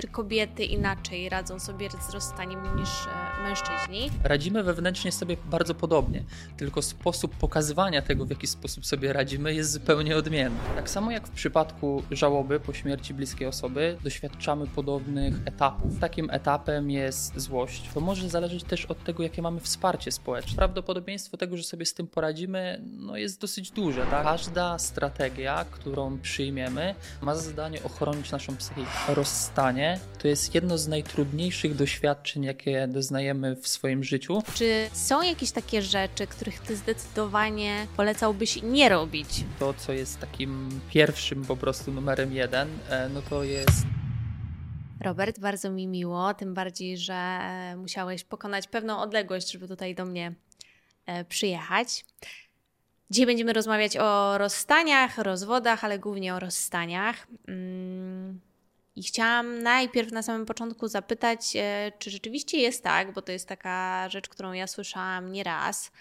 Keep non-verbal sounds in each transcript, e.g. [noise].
Czy kobiety inaczej radzą sobie z rozstaniem niż e, mężczyźni? Radzimy wewnętrznie sobie bardzo podobnie, tylko sposób pokazywania tego, w jaki sposób sobie radzimy, jest zupełnie odmienny. Tak samo jak w przypadku żałoby po śmierci bliskiej osoby, doświadczamy podobnych etapów. Takim etapem jest złość. To może zależeć też od tego, jakie mamy wsparcie społeczne. Prawdopodobieństwo tego, że sobie z tym poradzimy, no jest dosyć duże. Tak? Każda strategia, którą przyjmiemy, ma za zadanie ochronić naszą psychikę. Rozstanie to jest jedno z najtrudniejszych doświadczeń, jakie doznajemy w swoim życiu. Czy są jakieś takie rzeczy, których ty zdecydowanie polecałbyś nie robić? To, co jest takim pierwszym po prostu numerem jeden, e, no to jest Robert, bardzo mi miło, tym bardziej, że e, musiałeś pokonać pewną odległość, żeby tutaj do mnie e, przyjechać. Dzisiaj będziemy rozmawiać o rozstaniach, rozwodach, ale głównie o rozstaniach. I chciałam najpierw na samym początku zapytać, e, czy rzeczywiście jest tak, bo to jest taka rzecz, którą ja słyszałam nieraz,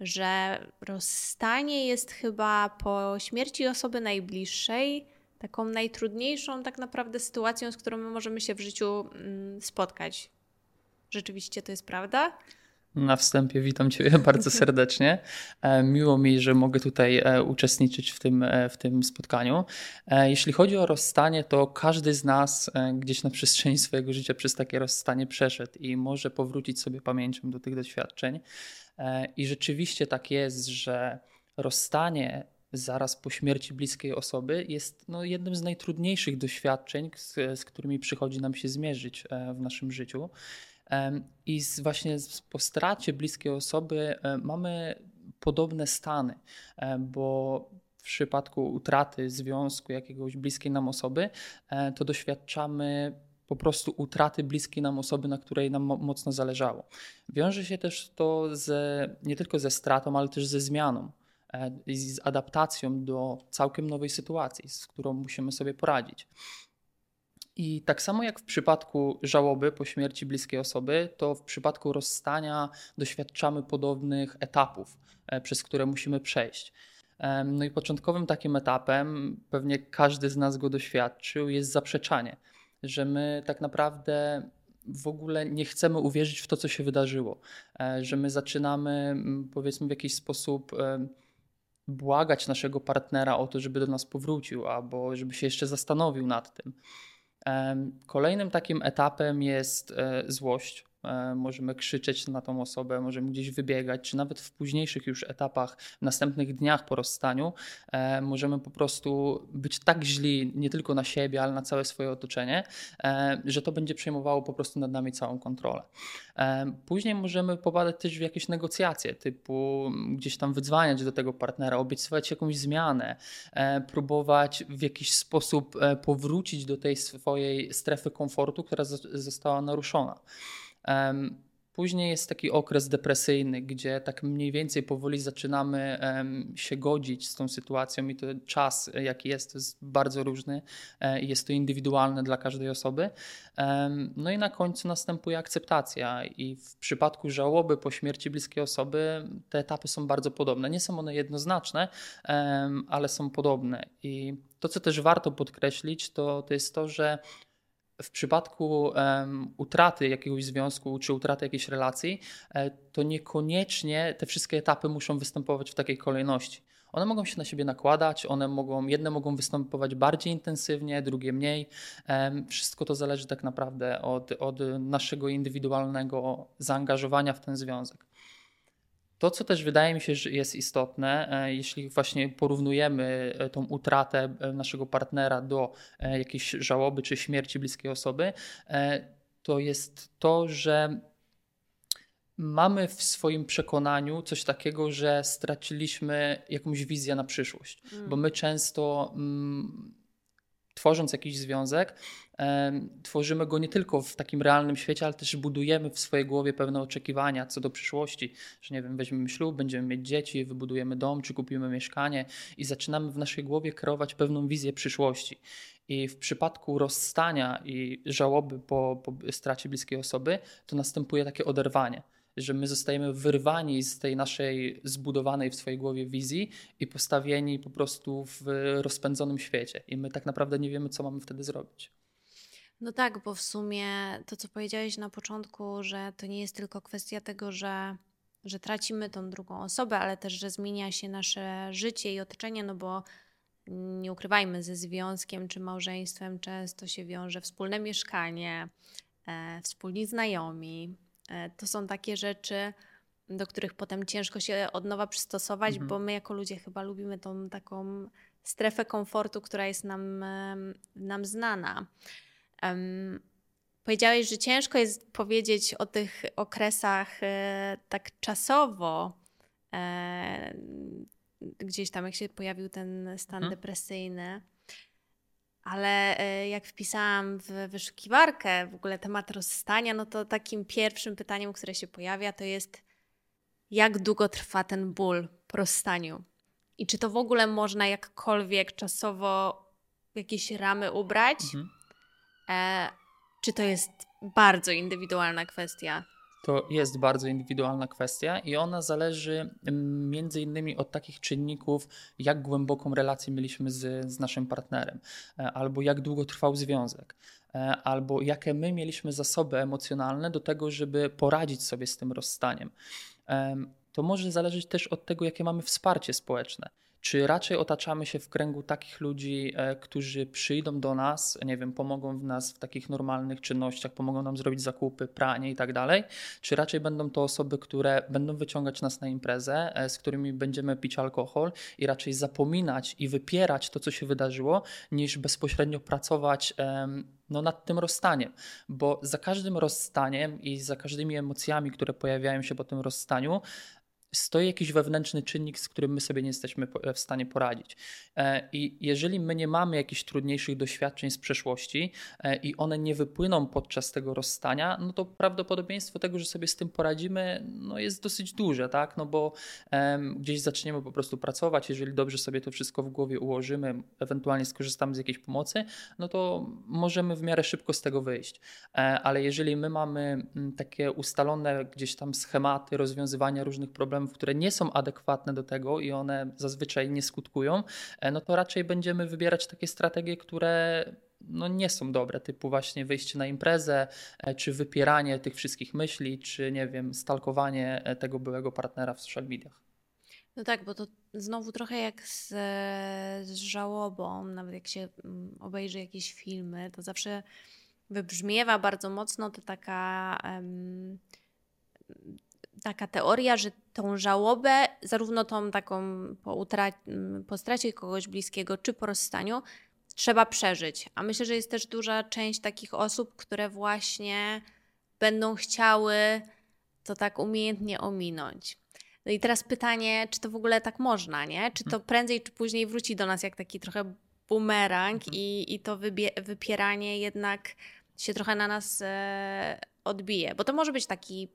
że rozstanie jest chyba po śmierci osoby najbliższej taką najtrudniejszą tak naprawdę sytuacją, z którą my możemy się w życiu mm, spotkać. Rzeczywiście to jest prawda? Na wstępie witam Cię [laughs] bardzo serdecznie. E, miło mi, że mogę tutaj e, uczestniczyć w tym, e, w tym spotkaniu. Jeśli chodzi o rozstanie, to każdy z nas gdzieś na przestrzeni [laughs] swojego życia przez takie rozstanie przeszedł i może powrócić sobie pamięcią do tych doświadczeń. I rzeczywiście tak jest, że rozstanie zaraz po śmierci bliskiej osoby jest no, jednym z najtrudniejszych doświadczeń, z, z którymi przychodzi nam się zmierzyć w naszym życiu. I z, właśnie po stracie bliskiej osoby e, mamy podobne stany, e, bo w przypadku utraty związku jakiegoś bliskiej nam osoby, e, to doświadczamy po prostu utraty bliskiej nam osoby, na której nam mocno zależało. Wiąże się też to ze, nie tylko ze stratą, ale też ze zmianą i z adaptacją do całkiem nowej sytuacji, z którą musimy sobie poradzić. I tak samo jak w przypadku żałoby po śmierci bliskiej osoby, to w przypadku rozstania doświadczamy podobnych etapów, e, przez które musimy przejść. No i początkowym takim etapem, pewnie każdy z nas go doświadczył, jest zaprzeczanie, że my tak naprawdę w ogóle nie chcemy uwierzyć w to, co się wydarzyło, e, że my zaczynamy powiedzmy w jakiś sposób błagać naszego partnera o to, żeby do nas powrócił, albo żeby się jeszcze zastanowił nad tym. Kolejnym takim etapem jest e, złość. E, możemy krzyczeć na tą osobę, możemy gdzieś wybiegać, czy nawet w późniejszych już etapach, w następnych dniach po rozstaniu, e, możemy po prostu być tak źli nie tylko na siebie, ale na całe swoje otoczenie, że to będzie przejmowało po prostu nad nami całą kontrolę. Później możemy popadać też w jakieś negocjacje, typu gdzieś tam wydzwaniać do tego partnera, obiecywać jakąś zmianę, próbować w jakiś sposób powrócić do tej swojej strefy komfortu, która została naruszona. Później jest taki okres depresyjny, gdzie tak mniej więcej powoli zaczynamy się godzić z tą sytuacją i to czas, jaki jest, jest bardzo różny e, i jest to indywidualne dla każdej osoby. No i na końcu następuje akceptacja i w przypadku żałoby po śmierci bliskiej osoby te etapy są bardzo podobne. Nie są one jednoznaczne, ale są podobne i to, co też warto podkreślić, to, to jest to, że w przypadku um, utraty jakiegoś związku czy utraty jakiejś relacji, e, to niekoniecznie te wszystkie etapy muszą występować w takiej kolejności. One mogą się na siebie nakładać, one mogą, jedne mogą występować bardziej intensywnie, drugie mniej. Wszystko to zależy tak naprawdę od, od naszego indywidualnego zaangażowania w ten związek. To, co też wydaje mi się, że jest istotne, e, jeśli właśnie porównujemy e, tą utratę e, naszego partnera do jakiejś żałoby czy śmierci bliskiej osoby, to jest to, że mamy w swoim przekonaniu coś takiego, że straciliśmy jakąś wizję na przyszłość, mm. bo my często. Mm, tworząc jakiś związek, tworzymy go nie tylko w takim realnym świecie, ale też budujemy w swojej głowie pewne oczekiwania co do przyszłości, że nie wiem, weźmiemy ślub, będziemy mieć dzieci, wybudujemy dom, czy kupimy mieszkanie i zaczynamy w naszej głowie kreować pewną wizję przyszłości. I w przypadku rozstania i żałoby po, po stracie bliskiej osoby, to następuje takie oderwanie że my zostajemy wyrwani z tej naszej zbudowanej w swojej głowie wizji i postawieni po prostu w rozpędzonym świecie. I my tak naprawdę nie wiemy, co mamy wtedy zrobić. No tak, bo w sumie to, co powiedziałeś na początku, że to nie jest tylko kwestia tego, że, że tracimy tą drugą osobę, ale też, że zmienia się nasze życie i otoczenie, no bo nie ukrywajmy, ze związkiem czy małżeństwem często się wiąże wspólne mieszkanie, e, wspólni znajomi. E, to są takie rzeczy, do których potem ciężko się od nowa przystosować, Mhm. bo my jako ludzie chyba lubimy tą taką strefę komfortu, która jest nam, nam znana. Em, powiedziałeś, że ciężko jest powiedzieć o tych okresach e, tak czasowo, e, gdzieś tam, jak się pojawił ten stan Mhm. depresyjny. Ale e, jak wpisałam w wyszukiwarkę w ogóle temat rozstania, no to takim pierwszym pytaniem, które się pojawia, to jest jak długo trwa ten ból po rozstaniu? I czy to w ogóle można jakkolwiek czasowo w jakieś ramy ubrać? Mhm. E, czy to jest bardzo indywidualna kwestia? To jest bardzo indywidualna kwestia i ona zależy mm, między innymi od takich czynników, jak głęboką relację mieliśmy z, z naszym partnerem, e, albo jak długo trwał związek, e, albo jakie my mieliśmy zasoby emocjonalne do tego, żeby poradzić sobie z tym rozstaniem. Em, To może zależeć też od tego, jakie mamy wsparcie społeczne. Czy raczej otaczamy się w kręgu takich ludzi, e, którzy przyjdą do nas, nie wiem, pomogą w nas w takich normalnych czynnościach, pomogą nam zrobić zakupy, pranie i tak dalej, czy raczej będą to osoby, które będą wyciągać nas na imprezę, e, z którymi będziemy pić alkohol i raczej zapominać i wypierać to, co się wydarzyło, niż bezpośrednio pracować no, nad tym rozstaniem. Bo za każdym rozstaniem i za każdymi emocjami, które pojawiają się po tym rozstaniu, stoi jakiś wewnętrzny czynnik, z którym my sobie nie jesteśmy w stanie poradzić. E, I jeżeli my nie mamy jakichś trudniejszych doświadczeń z przeszłości e, i one nie wypłyną podczas tego rozstania, no to prawdopodobieństwo tego, że sobie z tym poradzimy, no jest dosyć duże, tak? No bo gdzieś zaczniemy po prostu pracować, jeżeli dobrze sobie to wszystko w głowie ułożymy, ewentualnie skorzystamy z jakiejś pomocy, no to możemy w miarę szybko z tego wyjść. E, Ale jeżeli my mamy takie ustalone gdzieś tam schematy rozwiązywania różnych problemów, które nie są adekwatne do tego i one zazwyczaj nie skutkują, e, no to raczej będziemy wybierać takie strategie, które no nie są dobre, typu właśnie wyjście na imprezę, e, czy wypieranie tych wszystkich myśli, czy nie wiem, stalkowanie e, tego byłego partnera w social mediach. No tak, bo to znowu trochę jak z, z żałobą, nawet jak się mm, obejrzy jakieś filmy, to zawsze wybrzmiewa bardzo mocno to taka, em, taka teoria, że tą żałobę, zarówno tą taką po, po stracie kogoś bliskiego, czy po rozstaniu, trzeba przeżyć. A myślę, że jest też duża część takich osób, które właśnie będą chciały to tak umiejętnie ominąć. No i teraz pytanie, czy to w ogóle tak można, nie? Czy to prędzej czy później wróci do nas jak taki trochę bumerang Mhm. i, i to wypieranie jednak się trochę na nas e, odbije. Bo to może być taki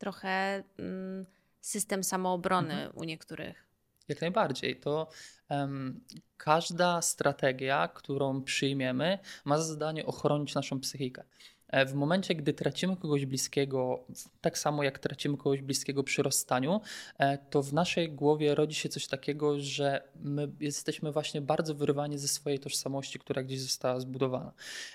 trochę mm, system samoobrony Mhm. u niektórych. Jak najbardziej. To em, każda strategia, którą przyjmiemy, ma za zadanie ochronić naszą psychikę. E, W momencie, gdy tracimy kogoś bliskiego, tak samo jak tracimy kogoś bliskiego przy rozstaniu, e, to w naszej głowie rodzi się coś takiego, że my jesteśmy właśnie bardzo wyrwani ze swojej tożsamości, która gdzieś została zbudowana.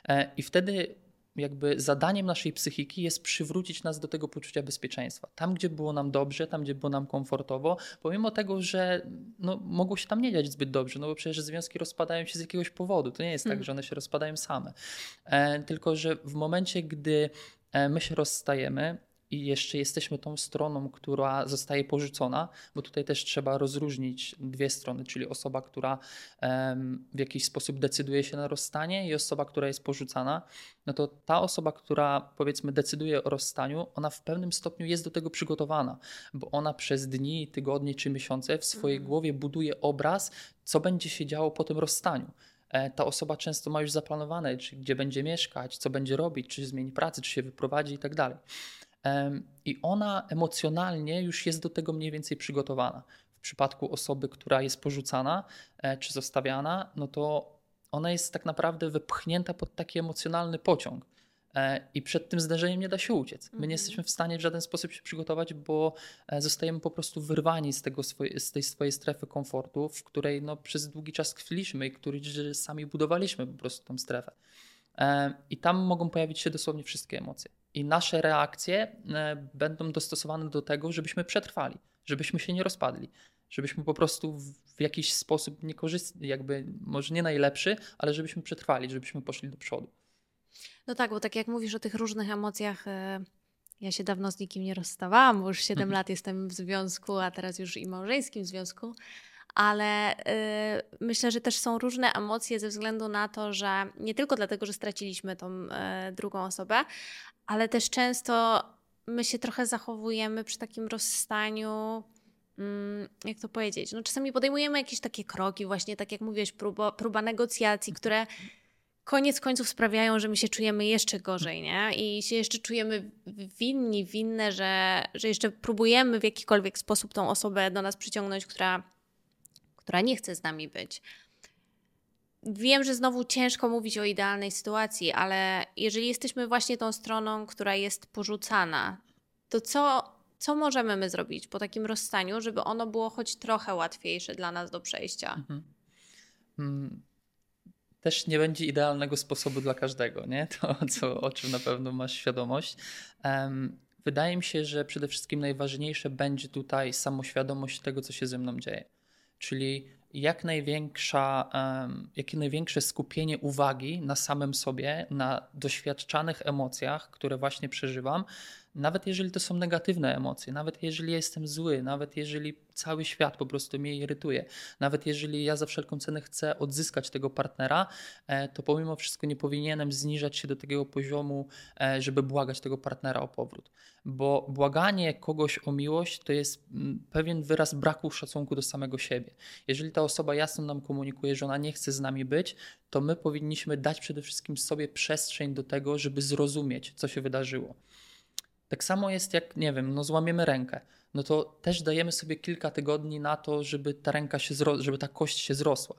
E, I wtedy jakby zadaniem naszej psychiki jest przywrócić nas do tego poczucia bezpieczeństwa. Tam, gdzie było nam dobrze, tam, gdzie było nam komfortowo, pomimo tego, że no, mogło się tam nie dziać zbyt dobrze, no bo przecież związki rozpadają się z jakiegoś powodu. To nie jest tak, Mhm. że one się rozpadają same. E, tylko, że w momencie, gdy e, my się rozstajemy, i jeszcze jesteśmy tą stroną, która zostaje porzucona, bo tutaj też trzeba rozróżnić dwie strony, czyli osoba, która w jakiś sposób decyduje się na rozstanie i osoba, która jest porzucana, no to ta osoba, która powiedzmy decyduje o rozstaniu, ona w pewnym stopniu jest do tego przygotowana, bo ona przez dni, tygodnie czy miesiące w swojej Mhm. głowie buduje obraz, co będzie się działo po tym rozstaniu. E, Ta osoba często ma już zaplanowane, czy gdzie będzie mieszkać, co będzie robić, czy zmieni pracę, czy się wyprowadzi i tak dalej. I ona emocjonalnie już jest do tego mniej więcej przygotowana. W przypadku osoby, która jest porzucana e, czy zostawiana, no to ona jest tak naprawdę wypchnięta pod taki emocjonalny pociąg. E, I przed tym zdarzeniem nie da się uciec. My Mhm. nie jesteśmy w stanie w żaden sposób się przygotować, bo e, zostajemy po prostu wyrwani z, tego swoje, z tej swojej strefy komfortu, w której no, przez długi czas tkwiliśmy i której sami budowaliśmy po prostu tą strefę. i tam mogą pojawić się dosłownie wszystkie emocje. I nasze reakcje e, będą dostosowane do tego, żebyśmy przetrwali, żebyśmy się nie rozpadli, żebyśmy po prostu w jakiś sposób niekorzystny, jakby może nie najlepszy, ale żebyśmy przetrwali, żebyśmy poszli do przodu. No tak, bo tak jak mówisz o tych różnych emocjach, e, ja się dawno z nikim nie rozstawałam, bo już 7 mhm. lat jestem w związku, a teraz już i małżeńskim związku, ale y, myślę, że też są różne emocje ze względu na to, że nie tylko dlatego, że straciliśmy tą y, drugą osobę, ale też często my się trochę zachowujemy przy takim rozstaniu mm, jak to powiedzieć, no czasami podejmujemy jakieś takie kroki, właśnie tak jak mówiłeś, próba, próba negocjacji, które koniec końców sprawiają, że my się czujemy jeszcze gorzej, nie? I się jeszcze czujemy winni, winne, że, że jeszcze próbujemy w jakikolwiek sposób tą osobę do nas przyciągnąć, która, która nie chce z nami być. Wiem, że znowu ciężko mówić o idealnej sytuacji, ale jeżeli jesteśmy właśnie tą stroną, która jest porzucana, to co, co możemy my zrobić po takim rozstaniu, żeby ono było choć trochę łatwiejsze dla nas do przejścia? Mhm. Hmm też nie będzie idealnego sposobu dla każdego, nie? [laughs] To, co, o czym na pewno masz świadomość. Um, wydaje mi się, że przede wszystkim najważniejsze będzie tutaj samoświadomość tego, co się ze mną dzieje. Czyli jak największa, jakie największe skupienie uwagi na samym sobie, na doświadczanych emocjach, które właśnie przeżywam, nawet jeżeli to są negatywne emocje, nawet jeżeli jestem zły, nawet jeżeli cały świat po prostu mnie irytuje, nawet jeżeli ja za wszelką cenę chcę odzyskać tego partnera, e, to pomimo wszystko nie powinienem zniżać się do takiego poziomu, e, żeby błagać tego partnera o powrót. Bo błaganie kogoś o miłość to jest mm, pewien wyraz braku szacunku do samego siebie. Jeżeli ta osoba jasno nam komunikuje, że ona nie chce z nami być, to my powinniśmy dać przede wszystkim sobie przestrzeń do tego, żeby zrozumieć, co się wydarzyło. Tak samo jest jak, nie wiem, no złamiemy rękę, no to też dajemy sobie kilka tygodni na to, żeby ta ręka się, żeby ta kość się zrosła.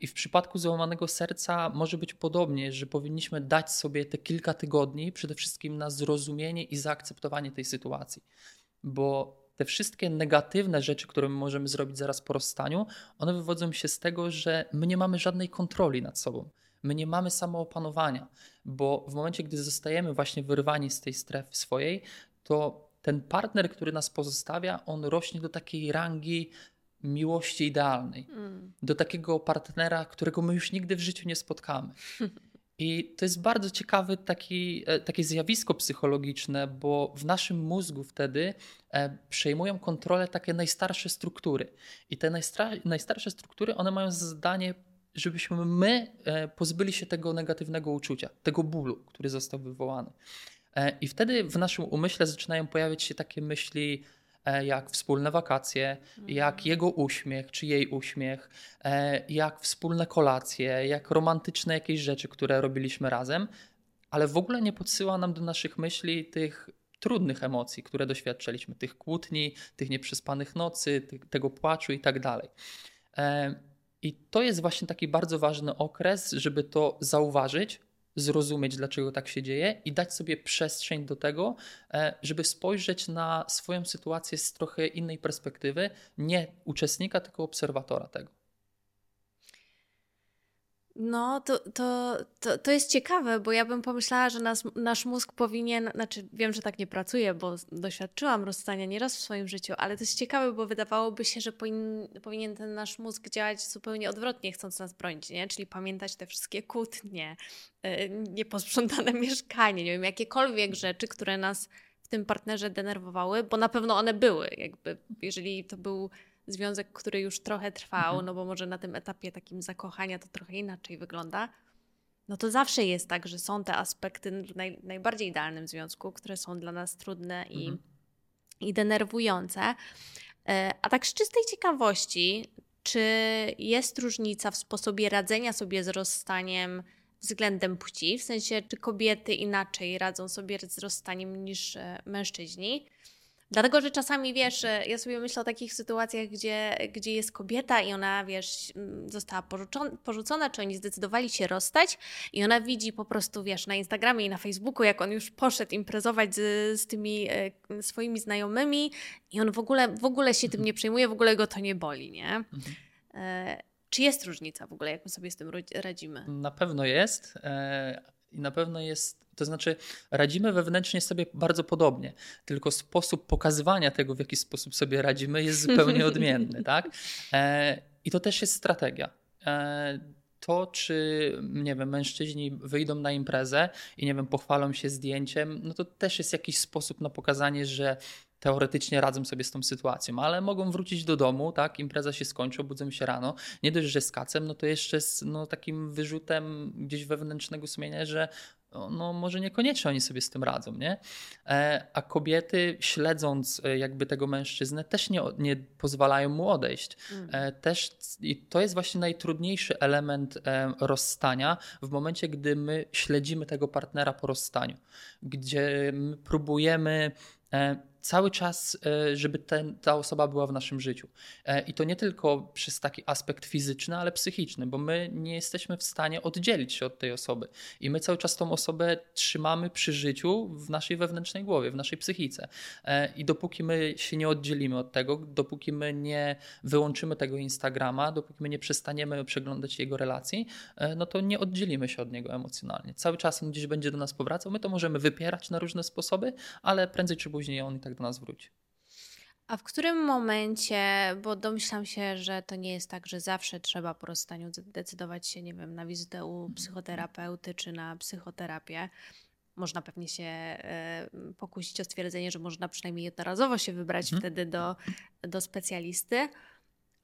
I w przypadku załamanego serca może być podobnie, że powinniśmy dać sobie te kilka tygodni przede wszystkim na zrozumienie i zaakceptowanie tej sytuacji, bo te wszystkie negatywne rzeczy, które my możemy zrobić zaraz po rozstaniu, one wywodzą się z tego, że my nie mamy żadnej kontroli nad sobą. My nie mamy samoopanowania, bo w momencie, gdy zostajemy właśnie wyrwani z tej strefy swojej, to ten partner, który nas pozostawia, on rośnie do takiej rangi miłości idealnej. Mm. Do takiego partnera, którego my już nigdy w życiu nie spotkamy. [laughs] I to jest bardzo ciekawe taki, e, takie zjawisko psychologiczne, bo w naszym mózgu wtedy e, przejmują kontrolę takie najstarsze struktury. I te najstarsze struktury, one mają zadanie żebyśmy my e, pozbyli się tego negatywnego uczucia, tego bólu, który został wywołany. E, I wtedy w naszym umyśle zaczynają pojawiać się takie myśli, e, jak wspólne wakacje, jak mhm. jego uśmiech czy jej uśmiech, jak wspólne kolacje, jak romantyczne jakieś rzeczy, które robiliśmy razem, ale w ogóle nie podsyła nam do naszych myśli tych trudnych emocji, które doświadczaliśmy, tych kłótni, tych nieprzespanych nocy, tych, tego płaczu i tak dalej. I to jest właśnie taki bardzo ważny okres, żeby to zauważyć, zrozumieć, dlaczego tak się dzieje i dać sobie przestrzeń do tego, e, żeby spojrzeć na swoją sytuację z trochę innej perspektywy, nie uczestnika, tylko obserwatora tego. No, to, to, to, to jest ciekawe, bo ja bym pomyślała, że nas, nasz mózg powinien, znaczy wiem, że tak nie pracuje, bo doświadczyłam rozstania nieraz w swoim życiu, ale to jest ciekawe, bo wydawałoby się, że powin, powinien ten nasz mózg działać zupełnie odwrotnie, chcąc nas bronić, nie? czyli pamiętać te wszystkie kłótnie, yy, nieposprzątane [laughs] mieszkanie, nie wiem, jakiekolwiek rzeczy, które nas w tym partnerze denerwowały, bo na pewno one były, jakby jeżeli to był związek, który już trochę trwał, mhm. no bo może na tym etapie takim zakochania to trochę inaczej wygląda, no to zawsze jest tak, że są te aspekty w naj, najbardziej idealnym związku, które są dla nas trudne i, mhm. i denerwujące. E, a tak z czystej ciekawości, czy jest różnica w sposobie radzenia sobie z rozstaniem względem płci? W sensie, czy kobiety inaczej radzą sobie z rozstaniem niż e, mężczyźni? Dlatego, że czasami wiesz, ja sobie myślę o takich sytuacjach, gdzie, gdzie jest kobieta i ona, wiesz, została porzucona, czy oni zdecydowali się rozstać i ona widzi po prostu, wiesz, na Instagramie i na Facebooku, jak on już poszedł imprezować z, z tymi e, swoimi znajomymi i on w ogóle, w ogóle się tym nie przejmuje, w ogóle go to nie boli, nie? Mhm. E, Czy jest różnica w ogóle, jak my sobie z tym radzimy? Na pewno jest. E, I na pewno jest, to znaczy radzimy wewnętrznie sobie bardzo podobnie, tylko sposób pokazywania tego, w jaki sposób sobie radzimy, jest zupełnie [laughs] odmienny, tak? E, I to też jest strategia. To, czy nie wiem, mężczyźni wyjdą na imprezę i nie wiem, pochwalą się zdjęciem, no to też jest jakiś sposób na pokazanie, że teoretycznie radzą sobie z tą sytuacją, ale mogą wrócić do domu, tak, impreza się skończy, obudzą się rano, nie dość, że z kacem, no to jeszcze z no, takim wyrzutem gdzieś wewnętrznego sumienia, że no może niekoniecznie oni sobie z tym radzą, nie? E, a kobiety śledząc e, jakby tego mężczyznę też nie, nie pozwalają mu odejść. Mm. E, też i to jest właśnie najtrudniejszy element rozstania w momencie, gdy my śledzimy tego partnera po rozstaniu, gdzie próbujemy cały czas, e, żeby ten, ta osoba była w naszym życiu. E, I to nie tylko przez taki aspekt fizyczny, ale psychiczny, bo my nie jesteśmy w stanie oddzielić się od tej osoby. I my cały czas tą osobę trzymamy przy życiu w naszej wewnętrznej głowie, w naszej psychice. E, I dopóki my się nie oddzielimy od tego, dopóki my nie wyłączymy tego Instagrama, dopóki my nie przestaniemy przeglądać jego relacji, no to nie oddzielimy się od niego emocjonalnie. Cały czas on gdzieś będzie do nas powracał. My to możemy wypierać na różne sposoby, ale prędzej czy później on i tak do nas wróci. A w którym momencie, bo domyślam się, że to nie jest tak, że zawsze trzeba po rozstaniu decydować się, nie wiem, na wizytę u mhm. psychoterapeuty czy na psychoterapię. Można pewnie się pokusić o stwierdzenie, że można przynajmniej jednorazowo się wybrać hmm. wtedy do, do specjalisty.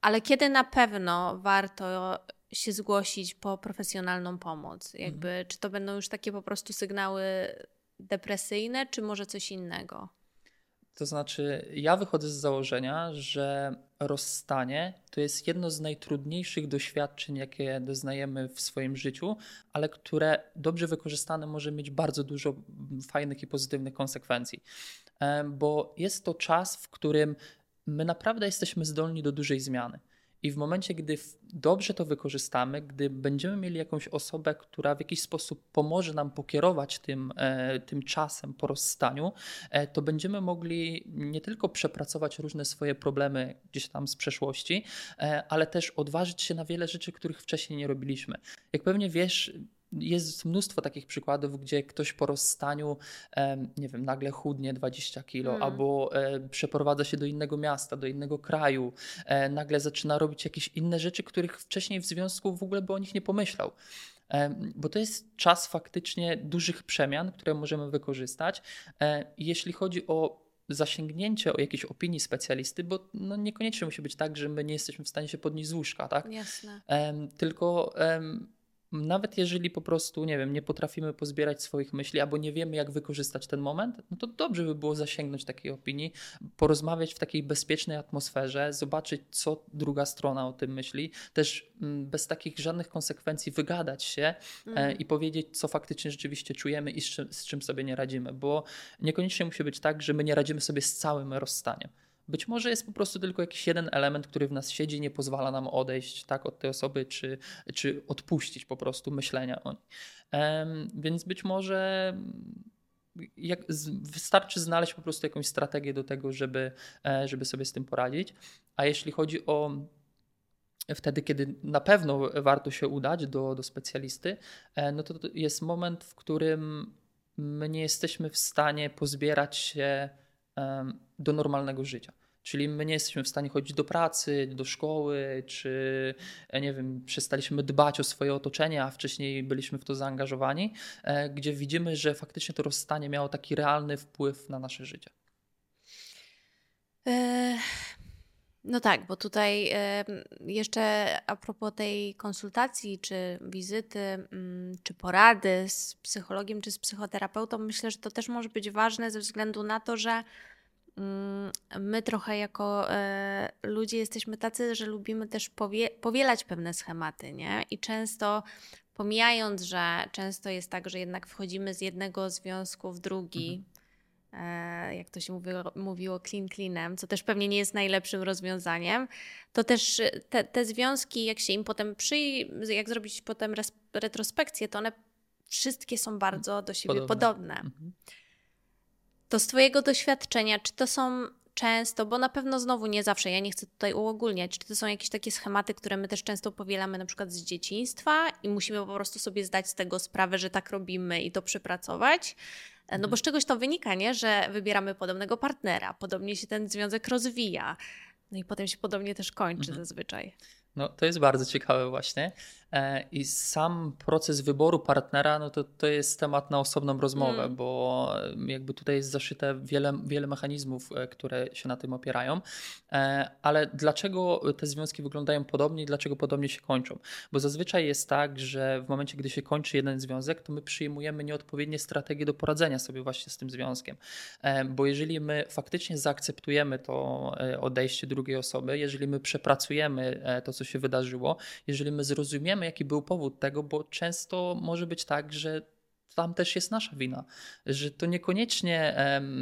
Ale kiedy na pewno warto się zgłosić po profesjonalną pomoc? Jakby, hmm. Czy to będą już takie po prostu sygnały depresyjne, czy może coś innego? To znaczy, ja wychodzę z założenia, że rozstanie to jest jedno z najtrudniejszych doświadczeń, jakie doznajemy w swoim życiu, ale które dobrze wykorzystane może mieć bardzo dużo fajnych i pozytywnych konsekwencji. Bo jest to czas, w którym my naprawdę jesteśmy zdolni do dużej zmiany. I w momencie, gdy dobrze to wykorzystamy, gdy będziemy mieli jakąś osobę, która w jakiś sposób pomoże nam pokierować tym, e, tym czasem po rozstaniu, e, to będziemy mogli nie tylko przepracować różne swoje problemy gdzieś tam z przeszłości, e, ale też odważyć się na wiele rzeczy, których wcześniej nie robiliśmy. Jak pewnie wiesz, jest mnóstwo takich przykładów, gdzie ktoś po rozstaniu, nie wiem, nagle chudnie 20 kilo, mm. albo e, przeprowadza się do innego miasta, do innego kraju, e, nagle zaczyna robić jakieś inne rzeczy, których wcześniej w związku w ogóle by o nich nie pomyślał. Bo to jest czas faktycznie dużych przemian, które możemy wykorzystać. E, jeśli chodzi o zasięgnięcie o jakiejś opinii specjalisty, bo no niekoniecznie musi być tak, że my nie jesteśmy w stanie się podnieść z łóżka, tak? Jasne. tylko nawet jeżeli po prostu, nie wiem, nie potrafimy pozbierać swoich myśli albo nie wiemy, jak wykorzystać ten moment, no to dobrze by było zasięgnąć takiej opinii, porozmawiać w takiej bezpiecznej atmosferze, zobaczyć, co druga strona o tym myśli, też mm, bez takich żadnych konsekwencji wygadać się mm. i powiedzieć, co faktycznie rzeczywiście czujemy i z czym, z czym sobie nie radzimy, bo niekoniecznie musi być tak, że my nie radzimy sobie z całym rozstaniem. Być może jest po prostu tylko jakiś jeden element, który w nas siedzi, nie pozwala nam odejść tak od tej osoby, czy, czy odpuścić po prostu myślenia o niej. Um, więc być może jak, wystarczy znaleźć po prostu jakąś strategię do tego, żeby, e, żeby sobie z tym poradzić. A jeśli chodzi o wtedy, kiedy na pewno warto się udać do, do specjalisty, e, no to jest moment, w którym my nie jesteśmy w stanie pozbierać się do normalnego życia. Czyli my nie jesteśmy w stanie chodzić do pracy, do szkoły, czy e, nie wiem, przestaliśmy dbać o swoje otoczenie, a wcześniej byliśmy w to zaangażowani, e, gdzie widzimy, że faktycznie to rozstanie miało taki realny wpływ na nasze życie. No tak, bo tutaj jeszcze a propos tej konsultacji, czy wizyty, mm, czy porady z psychologiem, czy z psychoterapeutą, myślę, że to też może być ważne ze względu na to, że mm, my trochę jako e, ludzie jesteśmy tacy, że lubimy też powie, powielać pewne schematy, nie? I często pomijając, że często jest tak, że jednak wchodzimy z jednego związku w drugi, mhm jak to się mówiło, mówiło clean cleanem, co też pewnie nie jest najlepszym rozwiązaniem, to też te, te związki, jak się im potem przyjdzie, jak zrobić potem retrospekcję, to one wszystkie są bardzo do siebie podobne. podobne. Mhm. To z Twojego doświadczenia, czy to są często, bo na pewno znowu nie zawsze, ja nie chcę tutaj uogólniać, czy to są jakieś takie schematy, które my też często powielamy na przykład z dzieciństwa i musimy po prostu sobie zdać z tego sprawę, że tak robimy i to przepracować. No bo z czegoś to wynika, nie? że wybieramy podobnego partnera, podobnie się ten związek rozwija. No i potem się podobnie też kończy Mhm. zazwyczaj. No, to jest bardzo ciekawe właśnie. E, I sam proces wyboru partnera, no to, to jest temat na osobną rozmowę, Mm. bo e, jakby tutaj jest zaszyte wiele, wiele mechanizmów, e, które się na tym opierają. Ale dlaczego te związki wyglądają podobnie i dlaczego podobnie się kończą? Bo zazwyczaj jest tak, że w momencie, gdy się kończy jeden związek, to my przyjmujemy nieodpowiednie strategie do poradzenia sobie właśnie z tym związkiem. Bo jeżeli my faktycznie zaakceptujemy to odejście drugiej osoby, jeżeli my przepracujemy to, co się wydarzyło, jeżeli my zrozumiemy, jaki był powód tego, bo często może być tak, że tam też jest nasza wina, że to niekoniecznie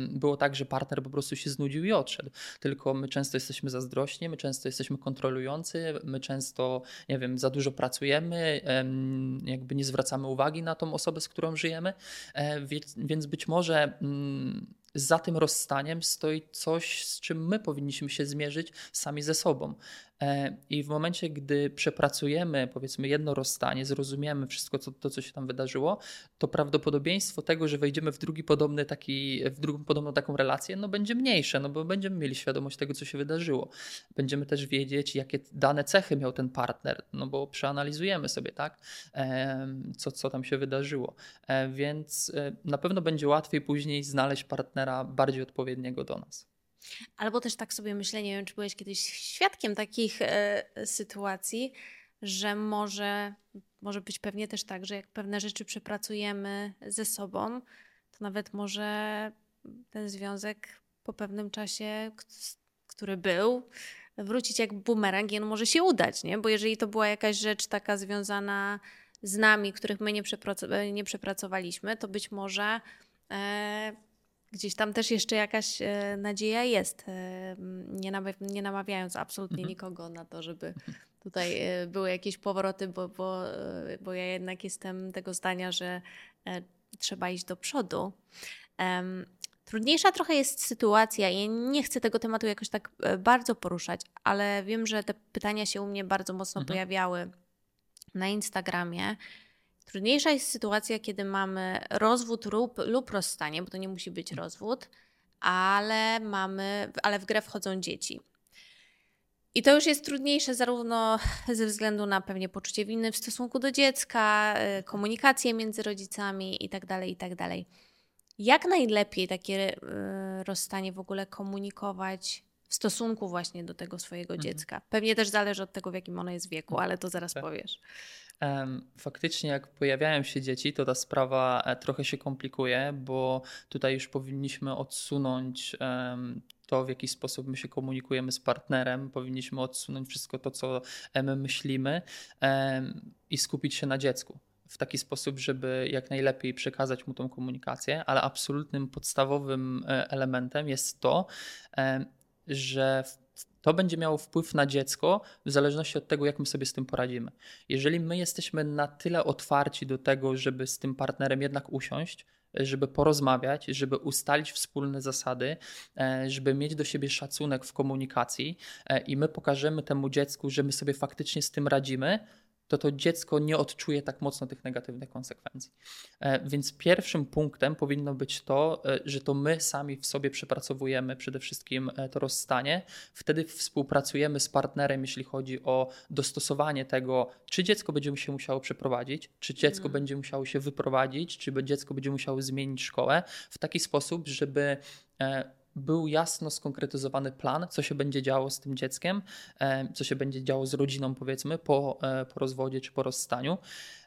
było tak, że partner po prostu się znudził i odszedł, tylko my często jesteśmy zazdrośni, my często jesteśmy kontrolujący, my często, nie wiem, za dużo pracujemy, em, jakby nie zwracamy uwagi na tą osobę, z którą żyjemy, e, więc, więc być może mm, za tym rozstaniem stoi coś, z czym my powinniśmy się zmierzyć sami ze sobą. E, I w momencie, gdy przepracujemy, powiedzmy, jedno rozstanie, zrozumiemy wszystko, co, to, co się tam wydarzyło, to prawdopodobieństwo tego, że wejdziemy w drugi podobny taki, w drugą podobną taką relację, no będzie mniejsze, no bo będziemy mieli świadomość tego, co się wydarzyło. Będziemy też wiedzieć, jakie dane cechy miał ten partner, no bo przeanalizujemy sobie, tak, em, co, co tam się wydarzyło. E, Więc e, na pewno będzie łatwiej później znaleźć partnera bardziej odpowiedniego do nas. Albo też tak sobie myślę, nie wiem, czy byłeś kiedyś świadkiem takich e, sytuacji, że może, może być pewnie też tak, że jak pewne rzeczy przepracujemy ze sobą, to nawet może ten związek po pewnym czasie, który był, wrócić jak bumerang i on może się udać, nie? Bo jeżeli to była jakaś rzecz taka związana z nami, których my nie, nie przepracowaliśmy, to być może e, gdzieś tam też jeszcze jakaś e, nadzieja jest, e, nie, namaw- nie namawiając absolutnie Mhm. nikogo na to, żeby tutaj e, były jakieś powroty, bo, bo, bo ja jednak jestem tego zdania, że trzeba iść do przodu. Trudniejsza trochę jest sytuacja i nie chcę tego tematu jakoś tak bardzo poruszać, ale wiem, że te pytania się u mnie bardzo mocno Mhm. pojawiały na Instagramie. Trudniejsza jest sytuacja, kiedy mamy rozwód lub, lub rozstanie, bo to nie musi być rozwód, ale mamy, ale w grę wchodzą dzieci. I to już jest trudniejsze zarówno ze względu na pewnie poczucie winy w stosunku do dziecka, y, komunikację między rodzicami itd., itd. Jak najlepiej takie y, rozstanie w ogóle komunikować w stosunku właśnie do tego swojego Mhm. dziecka? Pewnie też zależy od tego, w jakim ono jest wieku, ale to zaraz Tak. powiesz. Faktycznie, jak pojawiają się dzieci, to ta sprawa e, trochę się komplikuje, bo tutaj już powinniśmy odsunąć to, w jaki sposób my się komunikujemy z partnerem, powinniśmy odsunąć wszystko to, co e, my myślimy i skupić się na dziecku. W taki sposób, żeby jak najlepiej przekazać mu tą komunikację, ale absolutnym podstawowym e, elementem jest to, że w- to będzie miało wpływ na dziecko w zależności od tego, jak my sobie z tym poradzimy. Jeżeli my jesteśmy na tyle otwarci do tego, żeby z tym partnerem jednak usiąść, żeby porozmawiać, żeby ustalić wspólne zasady, e, żeby mieć do siebie szacunek w komunikacji e, i my pokażemy temu dziecku, że my sobie faktycznie z tym radzimy, to to dziecko nie odczuje tak mocno tych negatywnych konsekwencji. E, Więc pierwszym punktem powinno być to, e, że to my sami w sobie przepracowujemy przede wszystkim e, to rozstanie. Wtedy współpracujemy z partnerem, jeśli chodzi o dostosowanie tego, czy dziecko będzie się musiało przeprowadzić, czy dziecko Mhm. będzie musiało się wyprowadzić, czy dziecko będzie musiało zmienić szkołę, w taki sposób, żeby był jasno skonkretyzowany plan, co się będzie działo z tym dzieckiem, e, co się będzie działo z rodziną, powiedzmy, po, e, po rozwodzie czy po rozstaniu.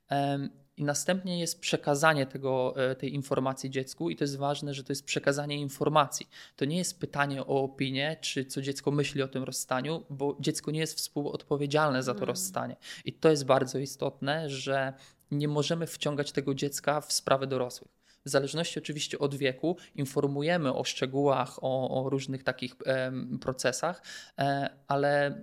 Em, I następnie jest przekazanie tego, e, tej informacji dziecku, i to jest ważne, że to jest przekazanie informacji. To nie jest pytanie o opinię, czy co dziecko myśli o tym rozstaniu, bo dziecko nie jest współodpowiedzialne za to Mm. rozstanie. I to jest bardzo istotne, że nie możemy wciągać tego dziecka w sprawy dorosłych. W zależności oczywiście od wieku informujemy o szczegółach, o, o różnych takich procesach, e, ale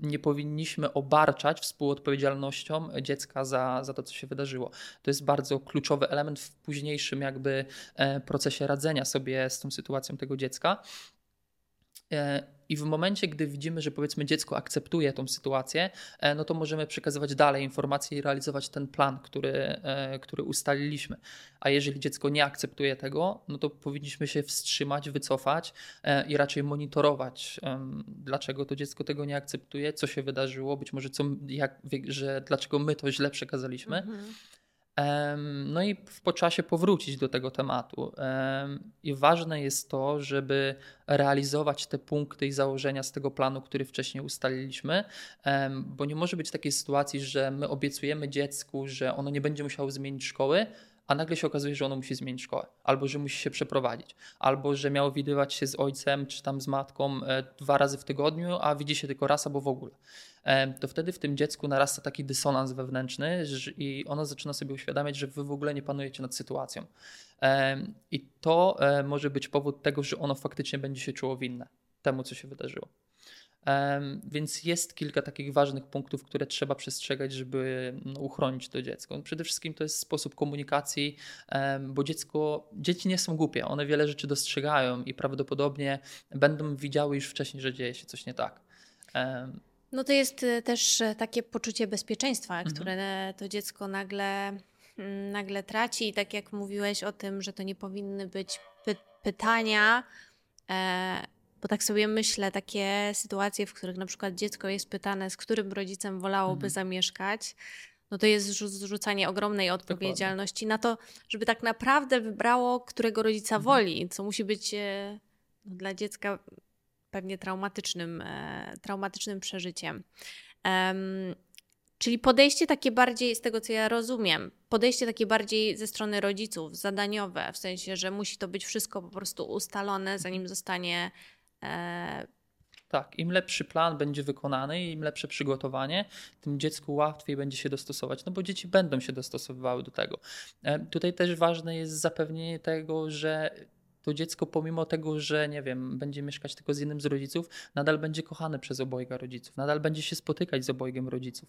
nie powinniśmy obarczać współodpowiedzialnością dziecka za, za to, co się wydarzyło. To jest bardzo kluczowy element w późniejszym jakby e, procesie radzenia sobie z tą sytuacją tego dziecka. I w momencie, gdy widzimy, że powiedzmy dziecko akceptuje tą sytuację, e, no to możemy przekazywać dalej informacje i realizować ten plan, który, e, który ustaliliśmy. A jeżeli dziecko nie akceptuje tego, no to powinniśmy się wstrzymać, wycofać e, i raczej monitorować, dlaczego to dziecko tego nie akceptuje, co się wydarzyło, być może co, jak, że dlaczego my to źle przekazaliśmy. Mhm. No i po czasie powrócić do tego tematu. I ważne jest to, żeby realizować te punkty i założenia z tego planu, który wcześniej ustaliliśmy, bo nie może być takiej sytuacji, że my obiecujemy dziecku, że ono nie będzie musiało zmienić szkoły, a nagle się okazuje, że ono musi zmienić szkołę, albo że musi się przeprowadzić, albo że miało widywać się z ojcem czy tam z matką e, dwa razy w tygodniu, a widzi się tylko raz albo w ogóle. E, to wtedy w tym dziecku narasta taki dysonans wewnętrzny i ono zaczyna sobie uświadamiać, że wy w ogóle nie panujecie nad sytuacją. E, I to może być powód tego, że ono faktycznie będzie się czuło winne temu, co się wydarzyło. Więc jest kilka takich ważnych punktów, które trzeba przestrzegać, żeby no, uchronić to dziecko. Przede wszystkim to jest sposób komunikacji, bo dziecko, dzieci nie są głupie, one wiele rzeczy dostrzegają i prawdopodobnie będą widziały już wcześniej, że dzieje się coś nie tak. No to jest e, też e, takie poczucie bezpieczeństwa, mhm. które to dziecko nagle, mm, nagle traci. I tak jak mówiłeś o tym, że to nie powinny być py pytania, e, bo tak sobie myślę, takie sytuacje, w których na przykład dziecko jest pytane, z którym rodzicem wolałoby mhm. zamieszkać, no to jest zrzucanie ogromnej odpowiedzialności Dokładnie. na to, żeby tak naprawdę wybrało, którego rodzica mhm. woli, co musi być e, no, dla dziecka pewnie traumatycznym, e, traumatycznym przeżyciem. Um, czyli podejście takie bardziej, z tego co ja rozumiem, podejście takie bardziej ze strony rodziców, zadaniowe, w sensie, że musi to być wszystko po prostu ustalone, zanim zostanie E, tak, im lepszy plan będzie wykonany, im lepsze przygotowanie, tym dziecku łatwiej będzie się dostosować, no bo dzieci będą się dostosowywały do tego. E, tutaj też ważne jest zapewnienie tego, że to dziecko, pomimo tego, że nie wiem, będzie mieszkać tylko z jednym z rodziców, nadal będzie kochane przez obojga rodziców, nadal będzie się spotykać z obojgiem rodziców.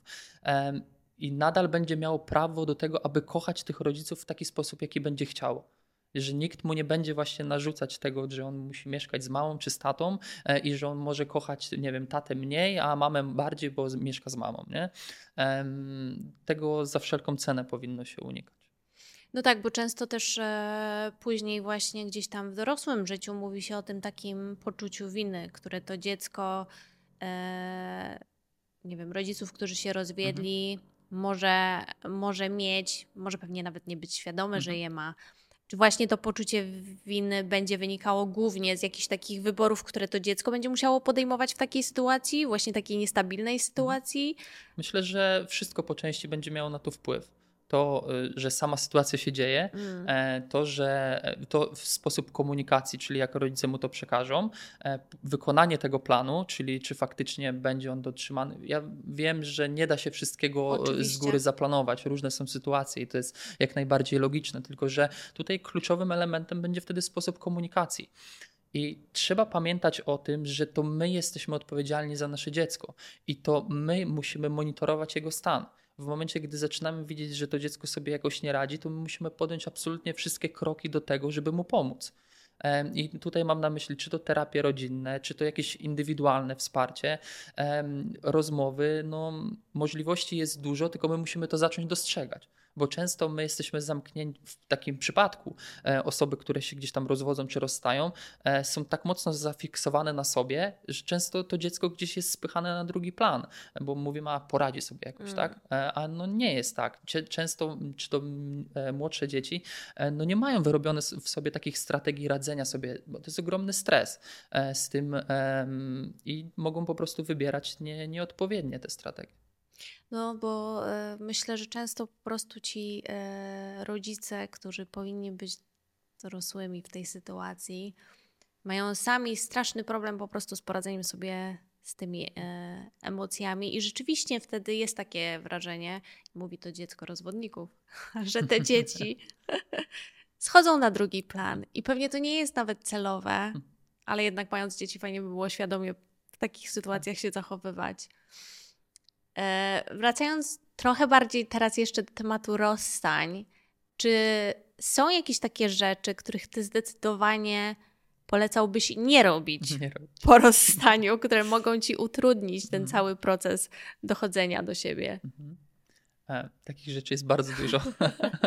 I nadal będzie miało prawo do tego, aby kochać tych rodziców w taki sposób, jaki będzie chciało że nikt mu nie będzie właśnie narzucać tego, że on musi mieszkać z mamą czy z tatą e, i że on może kochać, nie wiem, tatę mniej, a mamę bardziej, bo mieszka z mamą, nie? Tego za wszelką cenę powinno się unikać. No tak, bo często też e, później właśnie gdzieś tam w dorosłym życiu mówi się o tym takim poczuciu winy, które to dziecko, e, nie wiem, rodziców, którzy się rozwiedli, mhm. może, może mieć, może pewnie nawet nie być świadome, mhm. że je ma czy właśnie to poczucie winy będzie wynikało głównie z jakichś takich wyborów, które to dziecko będzie musiało podejmować w takiej sytuacji, właśnie takiej niestabilnej sytuacji? Myślę, że wszystko po części będzie miało na to wpływ to, y, że sama sytuacja się dzieje, mm. E, to, że e, to w sposób komunikacji, czyli jak rodzice mu to przekażą, e, wykonanie tego planu, czyli czy faktycznie będzie on dotrzymany. Ja wiem, że nie da się wszystkiego Oczywiście. z góry zaplanować, różne są sytuacje i to jest jak najbardziej logiczne, tylko że tutaj kluczowym elementem będzie wtedy sposób komunikacji. I trzeba pamiętać o tym, że to my jesteśmy odpowiedzialni za nasze dziecko i to my musimy monitorować jego stan w momencie, gdy zaczynamy widzieć, że to dziecko sobie jakoś nie radzi, to my musimy podjąć absolutnie wszystkie kroki do tego, żeby mu pomóc. I tutaj mam na myśli, czy to terapie rodzinne, czy to jakieś indywidualne wsparcie, rozmowy. No, możliwości jest dużo, tylko my musimy to zacząć dostrzegać bo często my jesteśmy zamknięci w takim przypadku. E, osoby, które się gdzieś tam rozwodzą czy rozstają, e, są tak mocno zafiksowane na sobie, że często to dziecko gdzieś jest spychane na drugi plan, bo mówimy, a poradzi sobie jakoś, mm. tak? E, a no nie jest tak. Często, czy to młodsze dzieci, no nie mają wyrobione w sobie takich strategii radzenia sobie, bo to jest ogromny stres z tym i mogą po prostu wybierać nie, nieodpowiednie te strategie. No, bo e, myślę, że często po prostu ci e, rodzice, którzy powinni być dorosłymi w tej sytuacji, mają sami straszny problem po prostu z poradzeniem sobie z tymi e, emocjami. I rzeczywiście wtedy jest takie wrażenie, mówi to dziecko rozwodników, [laughs] że te dzieci [laughs] schodzą na drugi plan. I pewnie to nie jest nawet celowe, ale jednak mając dzieci, fajnie by było świadomie w takich sytuacjach się zachowywać. E, wracając trochę bardziej teraz jeszcze do tematu rozstań, czy są jakieś takie rzeczy, których ty zdecydowanie polecałbyś nie robić Nie robić. po rozstaniu, które mogą ci utrudnić ten Mhm. cały proces dochodzenia do siebie? Mhm. E, Takich rzeczy jest bardzo dużo.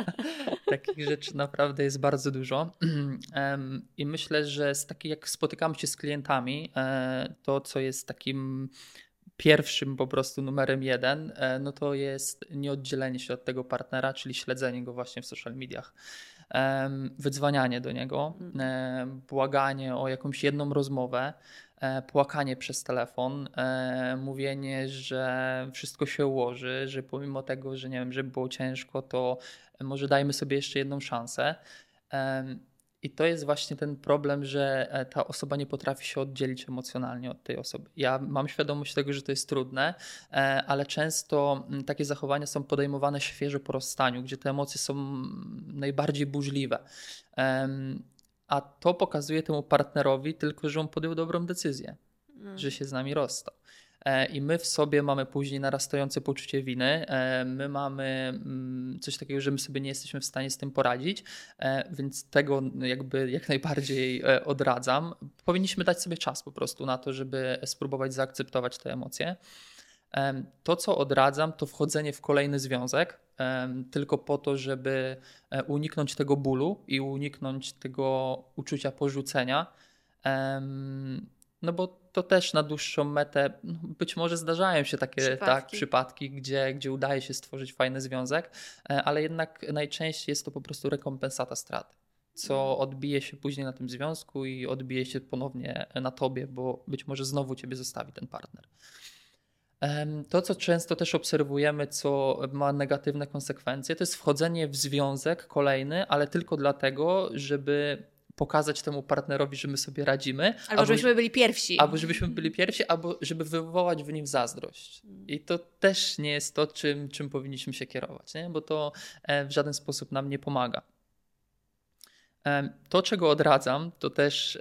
[laughs] Takich rzeczy naprawdę jest bardzo dużo. [clears throat] I myślę, że z takich, jak spotykamy się z klientami, e, to co jest takim pierwszym po prostu numerem jeden, e, no to jest nieoddzielenie się od tego partnera, czyli śledzenie go właśnie w social mediach. Wydzwanianie do niego, e, błaganie o jakąś jedną rozmowę, e, płakanie przez telefon, mówienie, że wszystko się ułoży, że pomimo tego, że nie wiem, że było ciężko, to może dajmy sobie jeszcze jedną szansę. I to jest właśnie ten problem, że e, ta osoba nie potrafi się oddzielić emocjonalnie od tej osoby. Ja mam świadomość tego, że to jest trudne, e, ale często mm, takie zachowania są podejmowane świeżo po rozstaniu, gdzie te emocje są mm, najbardziej burzliwe. A to pokazuje temu partnerowi tylko, że on podjął dobrą decyzję Mm. że się z nami rozstał. E, I my w sobie mamy później narastające poczucie winy. E, My mamy mm, coś takiego, że my sobie nie jesteśmy w stanie z tym poradzić, e, więc tego jakby jak najbardziej odradzam. Powinniśmy dać sobie czas po prostu na to, żeby spróbować zaakceptować te emocje. Em, To, co odradzam, to wchodzenie w kolejny związek, tylko po to, żeby uniknąć tego bólu i uniknąć tego uczucia porzucenia. No bo to też na dłuższą metę, no, być może zdarzają się takie Przypadki. Tak, przypadki, gdzie, gdzie udaje się stworzyć fajny związek, e, ale jednak najczęściej jest to po prostu rekompensata straty, co odbije się później na tym związku i odbije się ponownie na tobie, bo być może znowu ciebie zostawi ten partner. To, co często też obserwujemy, co ma negatywne konsekwencje, to jest wchodzenie w związek kolejny, ale tylko dlatego, żeby pokazać temu partnerowi, że my sobie radzimy, Albo żebyśmy byli pierwsi. albo żebyśmy byli pierwsi, albo żeby wywołać w nim zazdrość. I to też nie jest to, czym, czym powinniśmy się kierować, nie? bo to e, w żaden sposób nam nie pomaga. To, czego odradzam, to też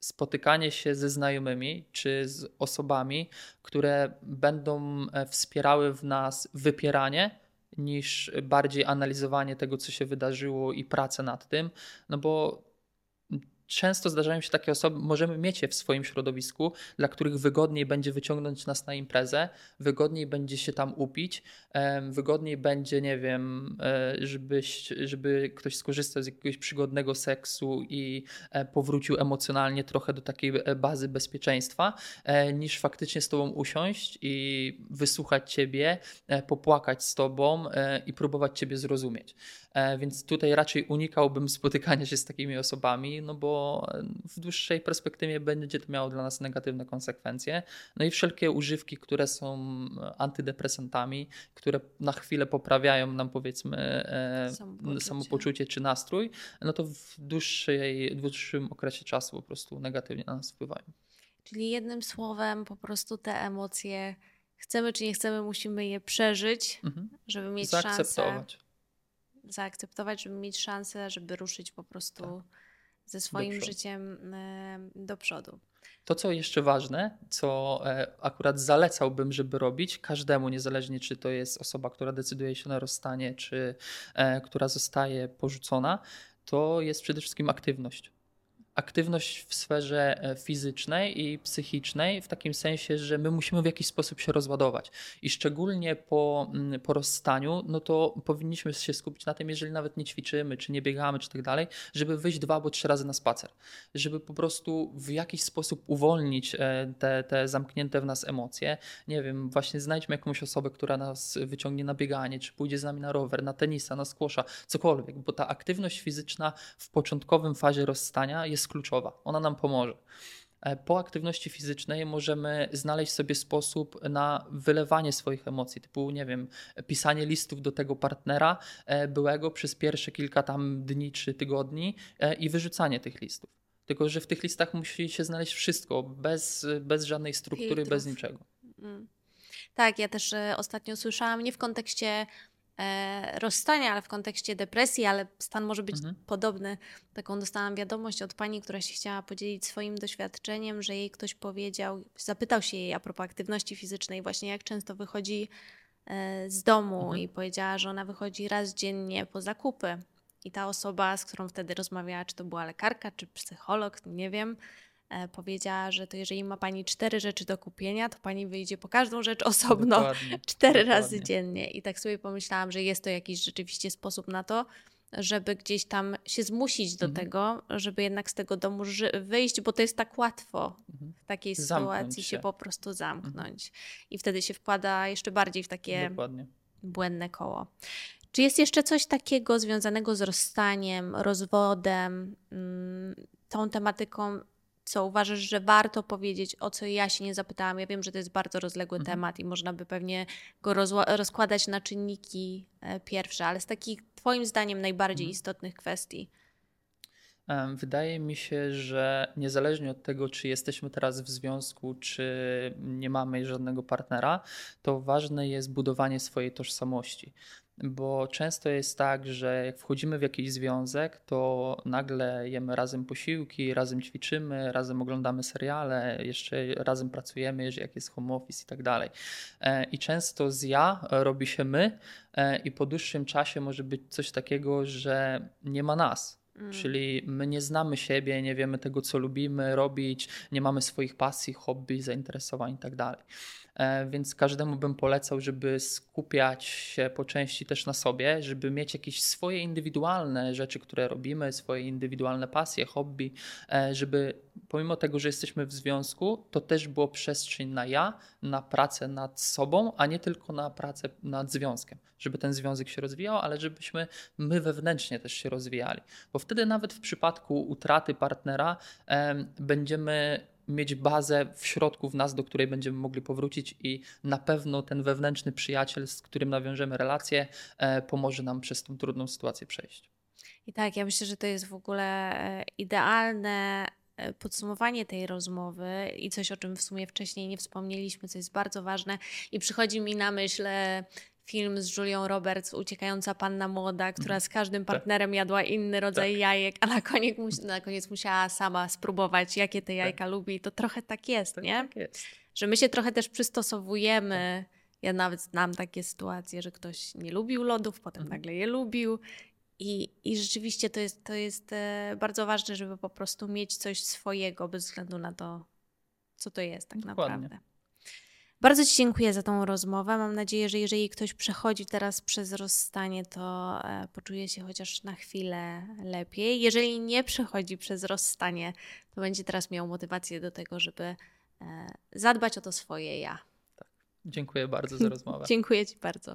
spotykanie się ze znajomymi czy z osobami, które będą e, wspierały w nas wypieranie niż bardziej analizowanie tego, co się wydarzyło i pracę nad tym, no bo często zdarzają się takie osoby, możemy mieć je w swoim środowisku, dla których wygodniej będzie wyciągnąć nas na imprezę, wygodniej będzie się tam upić, wygodniej będzie, nie wiem, e, żebyś, żeby ktoś skorzystał z jakiegoś przygodnego seksu i e, powrócił emocjonalnie trochę do takiej e, bazy bezpieczeństwa, niż faktycznie z tobą usiąść i wysłuchać ciebie, popłakać z tobą i próbować ciebie zrozumieć. E, Więc tutaj raczej unikałbym spotykania się z takimi osobami, no bo w dłuższej perspektywie będzie to miało dla nas negatywne konsekwencje. No i wszelkie używki, które są antydepresantami, które na chwilę poprawiają nam powiedzmy e, Samopoczucie. samopoczucie czy nastrój, no to w, dłuższej, w dłuższym okresie czasu po prostu negatywnie na nas wpływają. Czyli jednym słowem, po prostu te emocje, chcemy czy nie chcemy, musimy je przeżyć, Mhm. żeby mieć szansę Zaakceptować. żeby mieć szansę, żeby ruszyć po prostu Tak. ze swoim życiem e, do przodu. To, co jeszcze ważne, co e, akurat zalecałbym, żeby robić każdemu, niezależnie czy to jest osoba, która decyduje się na rozstanie, czy e, która zostaje porzucona, to jest przede wszystkim aktywność. Aktywność w sferze e, fizycznej i psychicznej, w takim sensie, że my musimy w jakiś sposób się rozładować. I szczególnie po, mm, po rozstaniu, no to powinniśmy się skupić na tym, jeżeli nawet nie ćwiczymy, czy nie biegamy, czy tak dalej, żeby wyjść dwa albo trzy razy na spacer żeby po prostu w jakiś sposób uwolnić e, te, te zamknięte w nas emocje. Nie wiem, właśnie znajdźmy jakąś osobę, która nas wyciągnie na bieganie, czy pójdzie z nami na rower, na tenisa, na squasha, cokolwiek, bo ta aktywność fizyczna w początkowym fazie rozstania jest kluczowa. Ona nam pomoże. E, Po aktywności fizycznej możemy znaleźć sobie sposób na wylewanie swoich emocji, typu, nie wiem, pisanie listów do tego partnera e, byłego przez pierwsze kilka tam dni czy tygodni e, i wyrzucanie tych listów. Tylko, że w tych listach musi się znaleźć wszystko, bez, bez żadnej struktury, Filtrów. bez niczego. Mm. Tak, ja też ostatnio słyszałam, nie w kontekście rozstania, ale w kontekście depresji, ale stan może być Mhm. podobny. Taką dostałam wiadomość od pani, która się chciała podzielić swoim doświadczeniem, że jej ktoś powiedział, zapytał się jej a propos aktywności fizycznej, właśnie jak często wychodzi e, z domu Mhm. i powiedziała, że ona wychodzi raz dziennie po zakupy. I ta osoba, z którą wtedy rozmawiała, czy to była lekarka, czy psycholog, nie wiem, e, powiedziała, że to jeżeli ma pani cztery rzeczy do kupienia, to pani wyjdzie po każdą rzecz osobno Dokładnie, [laughs] cztery dokładnie. razy dziennie. I tak sobie pomyślałam, że jest to jakiś rzeczywiście sposób na to, żeby gdzieś tam się zmusić do Mhm. tego, żeby jednak z tego domu wyjść, bo to jest tak łatwo Mhm. w takiej Zamknąć sytuacji się. się. Mhm. po prostu zamknąć. I wtedy się wkłada jeszcze bardziej w takie Dokładnie. błędne koło. Czy jest jeszcze coś takiego związanego z rozstaniem, rozwodem, mm, tą tematyką, co uważasz, że warto powiedzieć, o co ja się nie zapytałam? Ja wiem, że to jest bardzo rozległy Mhm. temat i można by pewnie go rozkładać na czynniki e, pierwsze, ale z takich Twoim zdaniem najbardziej Mhm. istotnych kwestii. Wydaje mi się, że niezależnie od tego, czy jesteśmy teraz w związku, czy nie mamy żadnego partnera, to ważne jest budowanie swojej tożsamości. Bo często jest tak, że jak wchodzimy w jakiś związek, to nagle jemy razem posiłki, razem ćwiczymy, razem oglądamy seriale, jeszcze razem pracujemy, jeżeli jak jest home office i tak dalej. E, I często z ja robi się my, e, i po dłuższym czasie może być coś takiego, że nie ma nas. Mm. Czyli my nie znamy siebie, nie wiemy tego, co lubimy robić, nie mamy swoich pasji, hobby, zainteresowań itd. E, Więc każdemu bym polecał, żeby skupiać się po części też na sobie, żeby mieć jakieś swoje indywidualne rzeczy, które robimy, swoje indywidualne pasje, hobby, e, żeby pomimo tego, że jesteśmy w związku, to też było przestrzeń na ja, na pracę nad sobą, a nie tylko na pracę nad związkiem. Żeby ten związek się rozwijał, ale żebyśmy my wewnętrznie też się rozwijali. Bo wtedy nawet w przypadku utraty partnera em, będziemy mieć bazę w środku w nas, do której będziemy mogli powrócić i na pewno ten wewnętrzny przyjaciel, z którym nawiążemy relację, e, pomoże nam przez tą trudną sytuację przejść. I tak, ja myślę, że to jest w ogóle e, idealne e, podsumowanie tej rozmowy i coś, o czym w sumie wcześniej nie wspomnieliśmy, co jest bardzo ważne. I przychodzi mi na myśl film z Julią Roberts, Uciekająca Panna Młoda, która z każdym partnerem jadła inny rodzaj jajek, a na koniec, na koniec musiała sama spróbować, jakie te jajka lubi. I to trochę tak jest, nie? Tak jest. że my się trochę też przystosowujemy. Ja nawet znam takie sytuacje, że ktoś nie lubił lodów, potem Mhm. nagle je lubił. I, I rzeczywiście to jest, to jest e, bardzo ważne, żeby po prostu mieć coś swojego, bez względu na to, co to jest tak Dokładnie. naprawdę. Bardzo Ci dziękuję za tą rozmowę. Mam nadzieję, że jeżeli ktoś przechodzi teraz przez rozstanie, to e, poczuje się chociaż na chwilę lepiej. Jeżeli nie przechodzi przez rozstanie, to będzie teraz miał motywację do tego, żeby e, zadbać o to swoje ja. Dziękuję bardzo za [laughs] rozmowę. Dziękuję Ci bardzo.